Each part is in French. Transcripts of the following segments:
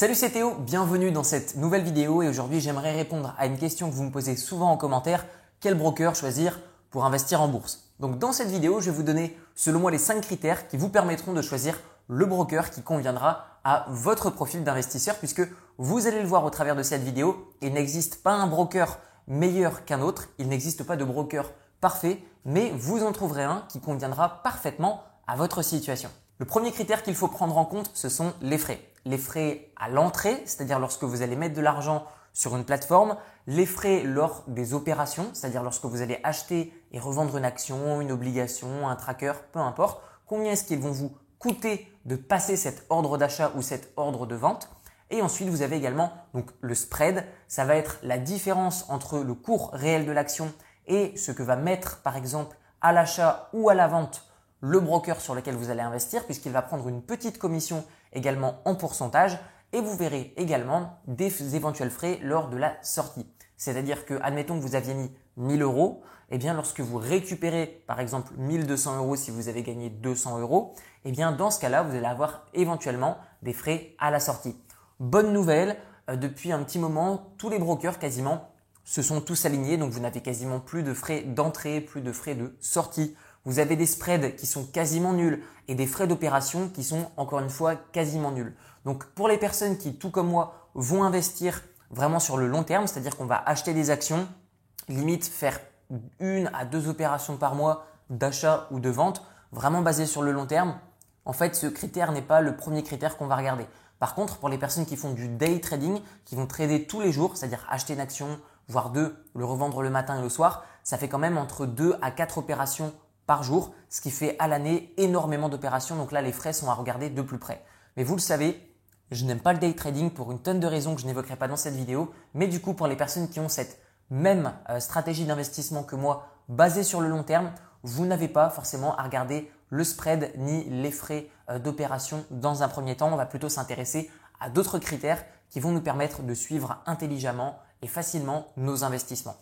Salut c'est Théo, bienvenue dans cette nouvelle vidéo et aujourd'hui j'aimerais répondre à une question que vous me posez souvent en commentaire, quel broker choisir pour investir en bourse? Donc dans cette vidéo je vais vous donner selon moi les 5 critères qui vous permettront de choisir le broker qui conviendra à votre profil d'investisseur puisque vous allez le voir au travers de cette vidéo, il n'existe pas un broker meilleur qu'un autre, il n'existe pas de broker parfait, mais vous en trouverez un qui conviendra parfaitement à votre situation. Le premier critère qu'il faut prendre en compte, ce sont les frais. Les frais à l'entrée, c'est-à-dire lorsque vous allez mettre de l'argent sur une plateforme, les frais lors des opérations, c'est-à-dire lorsque vous allez acheter et revendre une action, une obligation, un tracker, peu importe, combien est-ce qu'ils vont vous coûter de passer cet ordre d'achat ou cet ordre de vente. Et ensuite, vous avez également donc le spread, ça va être la différence entre le cours réel de l'action et ce que va mettre par exemple à l'achat ou à la vente le broker sur lequel vous allez investir puisqu'il va prendre une petite commission également en pourcentage et vous verrez également des éventuels frais lors de la sortie. C'est-à-dire que, admettons que vous aviez mis 1000 euros, eh bien, lorsque vous récupérez, par exemple, 1200 euros si vous avez gagné 200 euros, eh bien, dans ce cas-là, vous allez avoir éventuellement des frais à la sortie. Bonne nouvelle, euh, depuis un petit moment, tous les brokers quasiment se sont tous alignés, donc vous n'avez quasiment plus de frais d'entrée, plus de frais de sortie vous avez des spreads qui sont quasiment nuls et des frais d'opération qui sont encore une fois quasiment nuls. Donc pour les personnes qui, tout comme moi, vont investir vraiment sur le long terme, c'est-à-dire qu'on va acheter des actions, limite faire une à deux opérations par mois d'achat ou de vente, vraiment basé sur le long terme, en fait ce critère n'est pas le premier critère qu'on va regarder. Par contre, pour les personnes qui font du day trading, qui vont trader tous les jours, c'est-à-dire acheter une action, voire deux, le revendre le matin et le soir, ça fait quand même entre deux à quatre opérations par jour, ce qui fait à l'année énormément d'opérations. Donc là, les frais sont à regarder de plus près. Mais vous le savez, je n'aime pas le day trading pour une tonne de raisons que je n'évoquerai pas dans cette vidéo. Mais du coup, pour les personnes qui ont cette même euh, stratégie d'investissement que moi, basée sur le long terme, vous n'avez pas forcément à regarder le spread ni les frais euh, d'opération dans un premier temps. On va plutôt s'intéresser à d'autres critères qui vont nous permettre de suivre intelligemment et facilement nos investissements.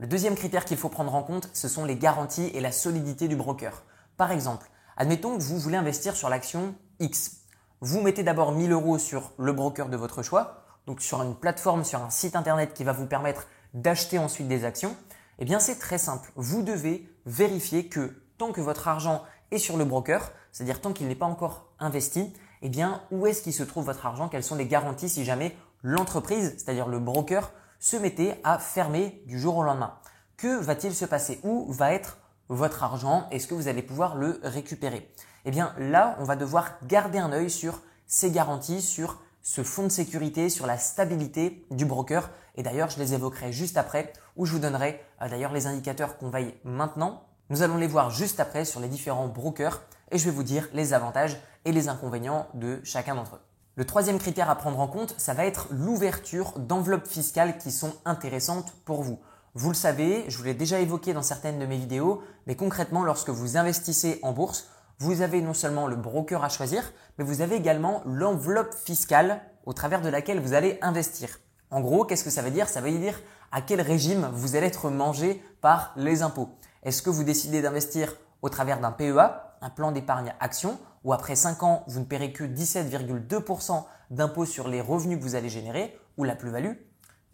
Le deuxième critère qu'il faut prendre en compte, ce sont les garanties et la solidité du broker. Par exemple, admettons que vous voulez investir sur l'action X. Vous mettez d'abord 1000 euros sur le broker de votre choix, donc sur une plateforme, sur un site internet qui va vous permettre d'acheter ensuite des actions. Eh bien, c'est très simple. Vous devez vérifier que tant que votre argent est sur le broker, c'est-à-dire tant qu'il n'est pas encore investi, eh bien, où est-ce qu'il se trouve votre argent? Quelles sont les garanties si jamais l'entreprise, c'est-à-dire le broker, se mettait à fermer du jour au lendemain. Que va-t-il se passer? Où va être votre argent? Est-ce que vous allez pouvoir le récupérer? Eh bien là, on va devoir garder un œil sur ces garanties, sur ce fonds de sécurité, sur la stabilité du broker. Et d'ailleurs, je les évoquerai juste après, où je vous donnerai euh, d'ailleurs les indicateurs qu'on veille maintenant. Nous allons les voir juste après sur les différents brokers et je vais vous dire les avantages et les inconvénients de chacun d'entre eux. Le troisième critère à prendre en compte, ça va être l'ouverture d'enveloppes fiscales qui sont intéressantes pour vous. Vous le savez, je vous l'ai déjà évoqué dans certaines de mes vidéos, mais concrètement, lorsque vous investissez en bourse, vous avez non seulement le broker à choisir, mais vous avez également l'enveloppe fiscale au travers de laquelle vous allez investir. En gros, qu'est-ce que ça veut dire? Ça veut dire à quel régime vous allez être mangé par les impôts. Est-ce que vous décidez d'investir au travers d'un PEA, un plan d'épargne action, ou après 5 ans, vous ne paierez que 17,2% d'impôt sur les revenus que vous allez générer ou la plus-value.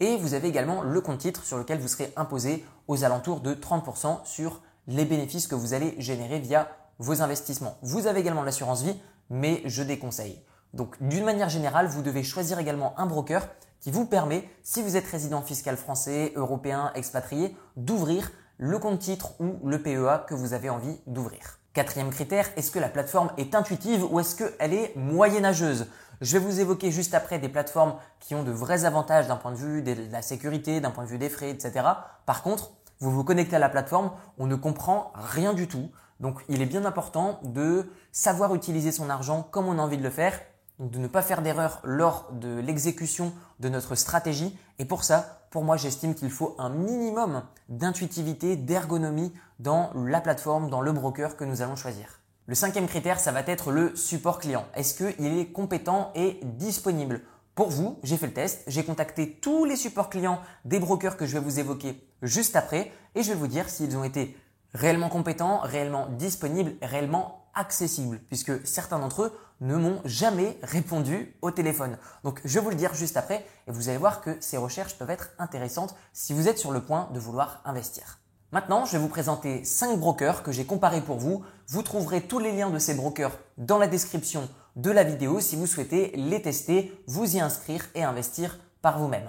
Et vous avez également le compte titre sur lequel vous serez imposé aux alentours de 30% sur les bénéfices que vous allez générer via vos investissements. Vous avez également l'assurance vie, mais je déconseille. Donc d'une manière générale, vous devez choisir également un broker qui vous permet, si vous êtes résident fiscal français, européen, expatrié, d'ouvrir le compte titre ou le PEA que vous avez envie d'ouvrir. Quatrième critère, est-ce que la plateforme est intuitive ou est-ce qu'elle est moyenâgeuse? Je vais vous évoquer juste après des plateformes qui ont de vrais avantages d'un point de vue de la sécurité, d'un point de vue des frais, etc. Par contre, vous vous connectez à la plateforme, on ne comprend rien du tout. Donc il est bien important de savoir utiliser son argent comme on a envie de le faire de ne pas faire d'erreur lors de l'exécution de notre stratégie. Et pour ça, pour moi, j'estime qu'il faut un minimum d'intuitivité, d'ergonomie dans la plateforme, dans le broker que nous allons choisir. Le cinquième critère, ça va être le support client. Est-ce qu'il est compétent et disponible? Pour vous, j'ai fait le test, j'ai contacté tous les supports clients des brokers que je vais vous évoquer juste après et je vais vous dire s'ils ont été réellement compétents, réellement disponibles, réellement accessibles, puisque certains d'entre eux ne m'ont jamais répondu au téléphone. Donc je vais vous le dire juste après et vous allez voir que ces recherches peuvent être intéressantes si vous êtes sur le point de vouloir investir. Maintenant, je vais vous présenter 5 brokers que j'ai comparés pour vous. Vous trouverez tous les liens de ces brokers dans la description de la vidéo si vous souhaitez les tester, vous y inscrire et investir par vous-même.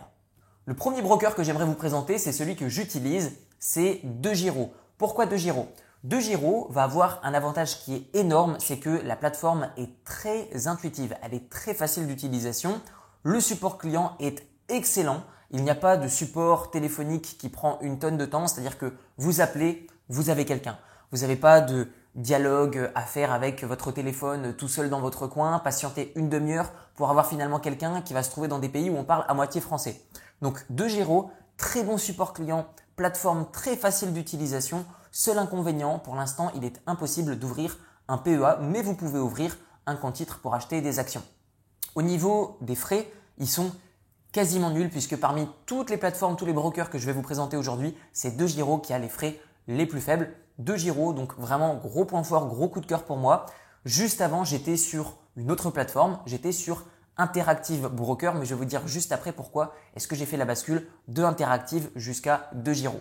Le premier broker que j'aimerais vous présenter, c'est celui que j'utilise, c'est DeGiro. Pourquoi DeGiro? DeGiro va avoir un avantage qui est énorme, c'est que la plateforme est très intuitive, elle est très facile d'utilisation. Le support client est excellent. Il n'y a pas de support téléphonique qui prend une tonne de temps, c'est-à-dire que vous appelez, vous avez quelqu'un. Vous n'avez pas de dialogue à faire avec votre téléphone tout seul dans votre coin, patienter une demi-heure pour avoir finalement quelqu'un qui va se trouver dans des pays où on parle à moitié français. Donc de Giro, très bon support client, plateforme très facile d'utilisation. Seul inconvénient, pour l'instant, il est impossible d'ouvrir un PEA, mais vous pouvez ouvrir un compte titre pour acheter des actions. Au niveau des frais, ils sont quasiment nuls puisque parmi toutes les plateformes, tous les brokers que je vais vous présenter aujourd'hui, c'est De Giro qui a les frais les plus faibles. De Giro, donc vraiment gros point fort, gros coup de cœur pour moi. Juste avant, j'étais sur une autre plateforme, j'étais sur Interactive Broker, mais je vais vous dire juste après pourquoi est-ce que j'ai fait la bascule de Interactive jusqu'à De Giro.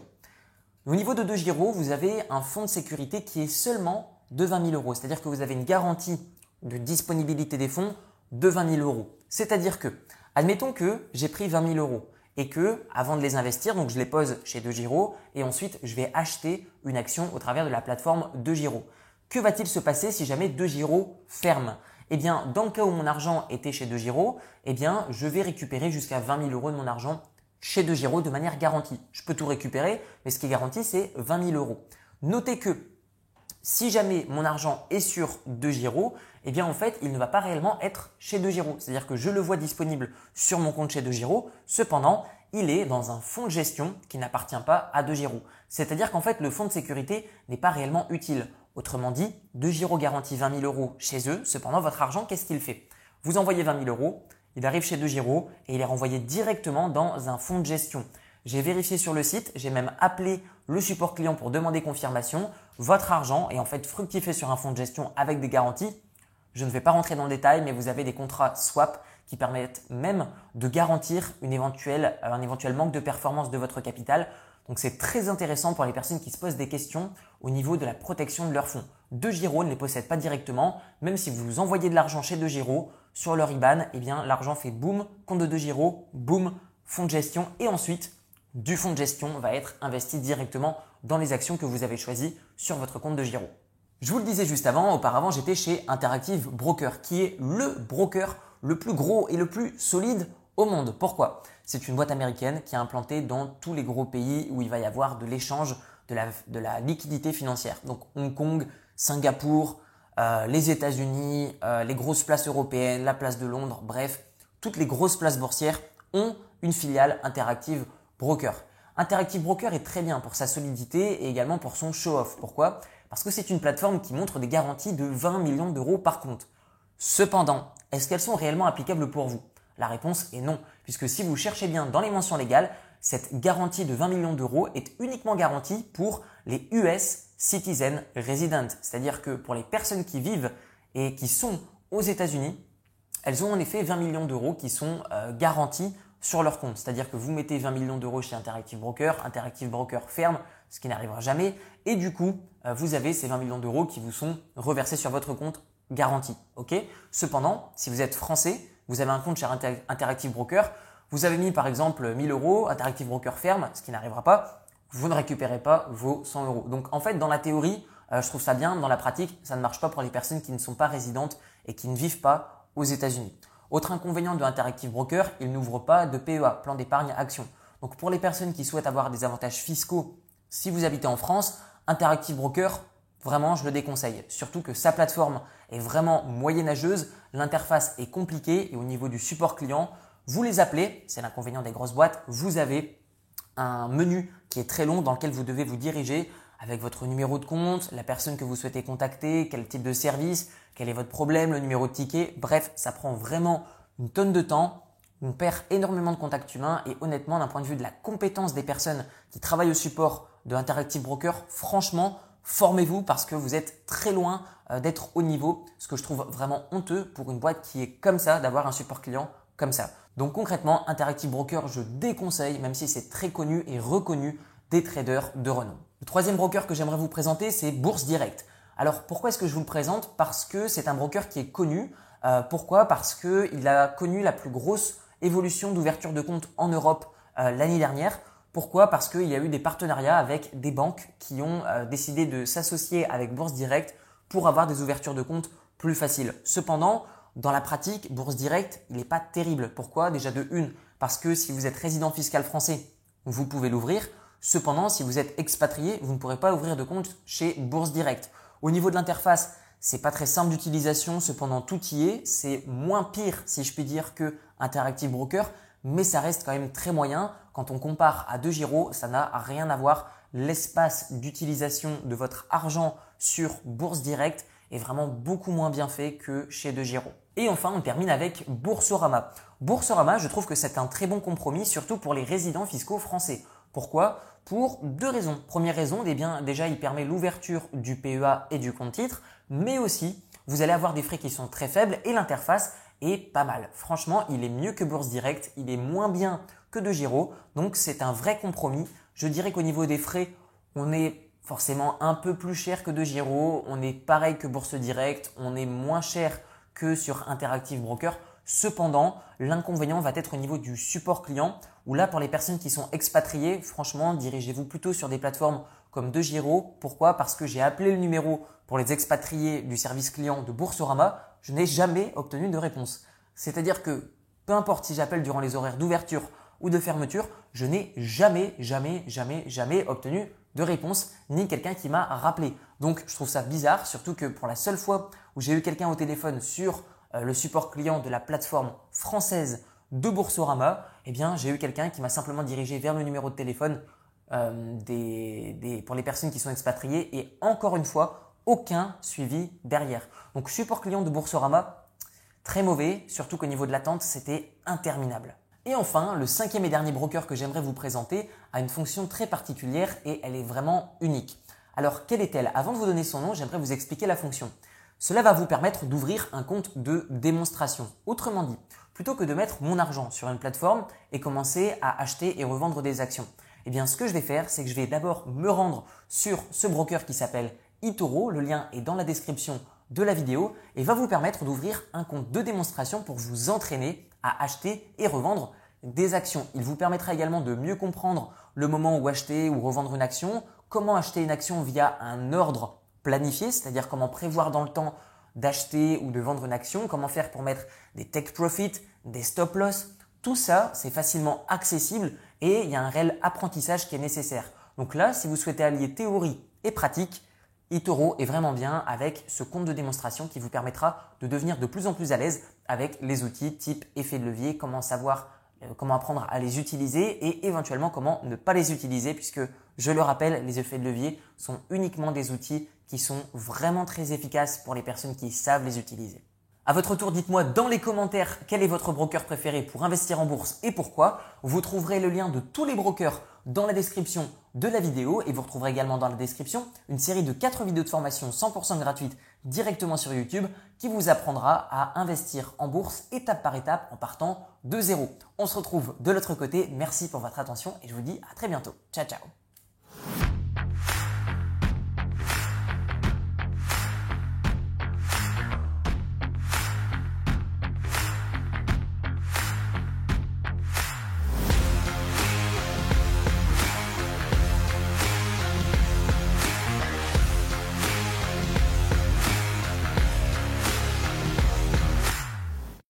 Au niveau de De Giro, vous avez un fonds de sécurité qui est seulement de 20 000 euros. C'est-à-dire que vous avez une garantie de disponibilité des fonds de 20 000 euros. C'est-à-dire que, admettons que j'ai pris 20 000 euros et que, avant de les investir, donc je les pose chez De Giro et ensuite je vais acheter une action au travers de la plateforme De Giro. Que va-t-il se passer si jamais De Giro ferme? Eh bien, dans le cas où mon argent était chez De Giro, eh bien, je vais récupérer jusqu'à 20 000 euros de mon argent chez De Giro de manière garantie. Je peux tout récupérer, mais ce qui est garanti, c'est 20 000 euros. Notez que si jamais mon argent est sur De Giro, eh bien en fait, il ne va pas réellement être chez De Giro. C'est-à-dire que je le vois disponible sur mon compte chez De Giro. Cependant, il est dans un fonds de gestion qui n'appartient pas à De Giro. C'est-à-dire qu'en fait, le fonds de sécurité n'est pas réellement utile. Autrement dit, De Giro garantit 20 000 euros chez eux. Cependant, votre argent, qu'est-ce qu'il fait? Vous envoyez 20 000 euros, il arrive chez De Giro et il est renvoyé directement dans un fonds de gestion. J'ai vérifié sur le site, j'ai même appelé le support client pour demander confirmation. Votre argent est en fait fructifié sur un fonds de gestion avec des garanties. Je ne vais pas rentrer dans le détail, mais vous avez des contrats swap qui permettent même de garantir une éventuelle, un éventuel manque de performance de votre capital. Donc c'est très intéressant pour les personnes qui se posent des questions au niveau de la protection de leurs fonds. De Giro ne les possède pas directement, même si vous envoyez de l'argent chez De Giro sur leur IBAN, eh bien l'argent fait boum, compte de De Giro, boum, fonds de gestion et ensuite du fonds de gestion va être investi directement dans les actions que vous avez choisies sur votre compte de Giro. Je vous le disais juste avant, auparavant j'étais chez Interactive Broker qui est le broker le plus gros et le plus solide au monde. Pourquoi? C'est une boîte américaine qui est implantée dans tous les gros pays où il va y avoir de l'échange de la, liquidité financière. Donc Hong Kong, Singapour, euh, les États-Unis, euh, les grosses places européennes, la place de Londres, bref, toutes les grosses places boursières ont une filiale Interactive Broker. Interactive Broker est très bien pour sa solidité et également pour son show-off. Pourquoi? Parce que c'est une plateforme qui montre des garanties de 20 millions d'euros par compte. Cependant, est-ce qu'elles sont réellement applicables pour vous? La réponse est non, puisque si vous cherchez bien dans les mentions légales, cette garantie de 20 millions d'euros est uniquement garantie pour les US Citizen Resident, c'est-à-dire que pour les personnes qui vivent et qui sont aux États-Unis, elles ont en effet 20 millions d'euros qui sont euh, garantis sur leur compte. C'est-à-dire que vous mettez 20 millions d'euros chez Interactive Broker, Interactive Broker ferme, ce qui n'arrivera jamais, et du coup, euh, vous avez ces 20 millions d'euros qui vous sont reversés sur votre compte garanti. Cependant, si vous êtes français, vous avez un compte chez Interactive Broker, vous avez mis par exemple 1000 euros, Interactive Broker ferme, ce qui n'arrivera pas, vous ne récupérez pas vos 100 euros. Donc en fait, dans la théorie, euh, je trouve ça bien, dans la pratique, ça ne marche pas pour les personnes qui ne sont pas résidentes et qui ne vivent pas aux États-Unis. Autre inconvénient de Interactive Broker, il n'ouvre pas de PEA, plan d'épargne action. Donc pour les personnes qui souhaitent avoir des avantages fiscaux, si vous habitez en France, Interactive Broker Vraiment, je le déconseille. Surtout que sa plateforme est vraiment moyenâgeuse, l'interface est compliquée et au niveau du support client, vous les appelez, c'est l'inconvénient des grosses boîtes, vous avez un menu qui est très long dans lequel vous devez vous diriger avec votre numéro de compte, la personne que vous souhaitez contacter, quel type de service, quel est votre problème, le numéro de ticket. Bref, ça prend vraiment une tonne de temps. On perd énormément de contacts humains et honnêtement, d'un point de vue de la compétence des personnes qui travaillent au support de Interactive Broker, franchement, formez-vous parce que vous êtes très loin euh, d'être au niveau, ce que je trouve vraiment honteux pour une boîte qui est comme ça, d'avoir un support client comme ça. Donc concrètement, Interactive Broker, je déconseille, même si c'est très connu et reconnu des traders de renom. Le troisième broker que j'aimerais vous présenter, c'est Bourse Direct. Alors pourquoi est-ce que je vous le présente? Parce que c'est un broker qui est connu. Euh, pourquoi? Parce qu'il a connu la plus grosse évolution d'ouverture de compte en Europe euh, l'année dernière. Pourquoi? Parce qu'il y a eu des partenariats avec des banques qui ont euh, décidé de s'associer avec Bourse Direct pour avoir des ouvertures de compte plus faciles. Cependant, dans la pratique, Bourse Direct, il n'est pas terrible. Pourquoi? Déjà de une, parce que si vous êtes résident fiscal français, vous pouvez l'ouvrir. Cependant, si vous êtes expatrié, vous ne pourrez pas ouvrir de compte chez Bourse Direct. Au niveau de l'interface, c'est pas très simple d'utilisation, cependant tout y est. C'est moins pire, si je puis dire, que Interactive Broker, mais ça reste quand même très moyen. Quand on compare à deux Giro, ça n'a rien à voir. L'espace d'utilisation de votre argent sur Bourse Direct est vraiment beaucoup moins bien fait que chez De Giro. Et enfin, on termine avec Boursorama. Boursorama, je trouve que c'est un très bon compromis, surtout pour les résidents fiscaux français. Pourquoi? Pour deux raisons. Première raison, eh bien, déjà, il permet l'ouverture du PEA et du compte titre, mais aussi, vous allez avoir des frais qui sont très faibles et l'interface est pas mal. Franchement, il est mieux que Bourse Direct, il est moins bien que de Giro, donc c'est un vrai compromis. Je dirais qu'au niveau des frais, on est forcément un peu plus cher que de Giro, on est pareil que Bourse Direct, on est moins cher que sur Interactive Broker. Cependant, l'inconvénient va être au niveau du support client, où là, pour les personnes qui sont expatriées, franchement, dirigez-vous plutôt sur des plateformes comme DeGiro. Pourquoi? Parce que j'ai appelé le numéro pour les expatriés du service client de Boursorama, je n'ai jamais obtenu de réponse. C'est-à-dire que peu importe si j'appelle durant les horaires d'ouverture ou de fermeture, je n'ai jamais, jamais, jamais, jamais obtenu de réponse, ni quelqu'un qui m'a rappelé. Donc je trouve ça bizarre, surtout que pour la seule fois où j'ai eu quelqu'un au téléphone sur euh, le support client de la plateforme française de Boursorama, eh bien, j'ai eu quelqu'un qui m'a simplement dirigé vers le numéro de téléphone euh, pour les personnes qui sont expatriées et encore une fois, aucun suivi derrière. Donc, support client de Boursorama, très mauvais, surtout qu'au niveau de l'attente, c'était interminable. Et enfin, le cinquième et dernier broker que j'aimerais vous présenter a une fonction très particulière et elle est vraiment unique. Alors, quelle est-elle? Avant de vous donner son nom, j'aimerais vous expliquer la fonction. Cela va vous permettre d'ouvrir un compte de démonstration. Autrement dit, plutôt que de mettre mon argent sur une plateforme et commencer à acheter et revendre des actions, eh bien ce que je vais faire, c'est que je vais d'abord me rendre sur ce broker qui s'appelle eToro, le lien est dans la description de la vidéo et va vous permettre d'ouvrir un compte de démonstration pour vous entraîner à acheter et revendre des actions. Il vous permettra également de mieux comprendre le moment où acheter ou revendre une action, comment acheter une action via un ordre planifier, c'est-à-dire comment prévoir dans le temps d'acheter ou de vendre une action, comment faire pour mettre des take profit, des stop loss. Tout ça, c'est facilement accessible et il y a un réel apprentissage qui est nécessaire. Donc là, si vous souhaitez allier théorie et pratique, eToro est vraiment bien avec ce compte de démonstration qui vous permettra de devenir de plus en plus à l'aise avec les outils type effet de levier, comment savoir comment apprendre à les utiliser et éventuellement comment ne pas les utiliser puisque je le rappelle, les effets de levier sont uniquement des outils qui sont vraiment très efficaces pour les personnes qui savent les utiliser. À votre tour, dites-moi dans les commentaires quel est votre broker préféré pour investir en bourse et pourquoi. Vous trouverez le lien de tous les brokers dans la description de la vidéo et vous retrouverez également dans la description une série de 4 vidéos de formation 100% gratuites directement sur YouTube qui vous apprendra à investir en bourse étape par étape en partant de zéro. On se retrouve de l'autre côté. Merci pour votre attention et je vous dis à très bientôt. Ciao ciao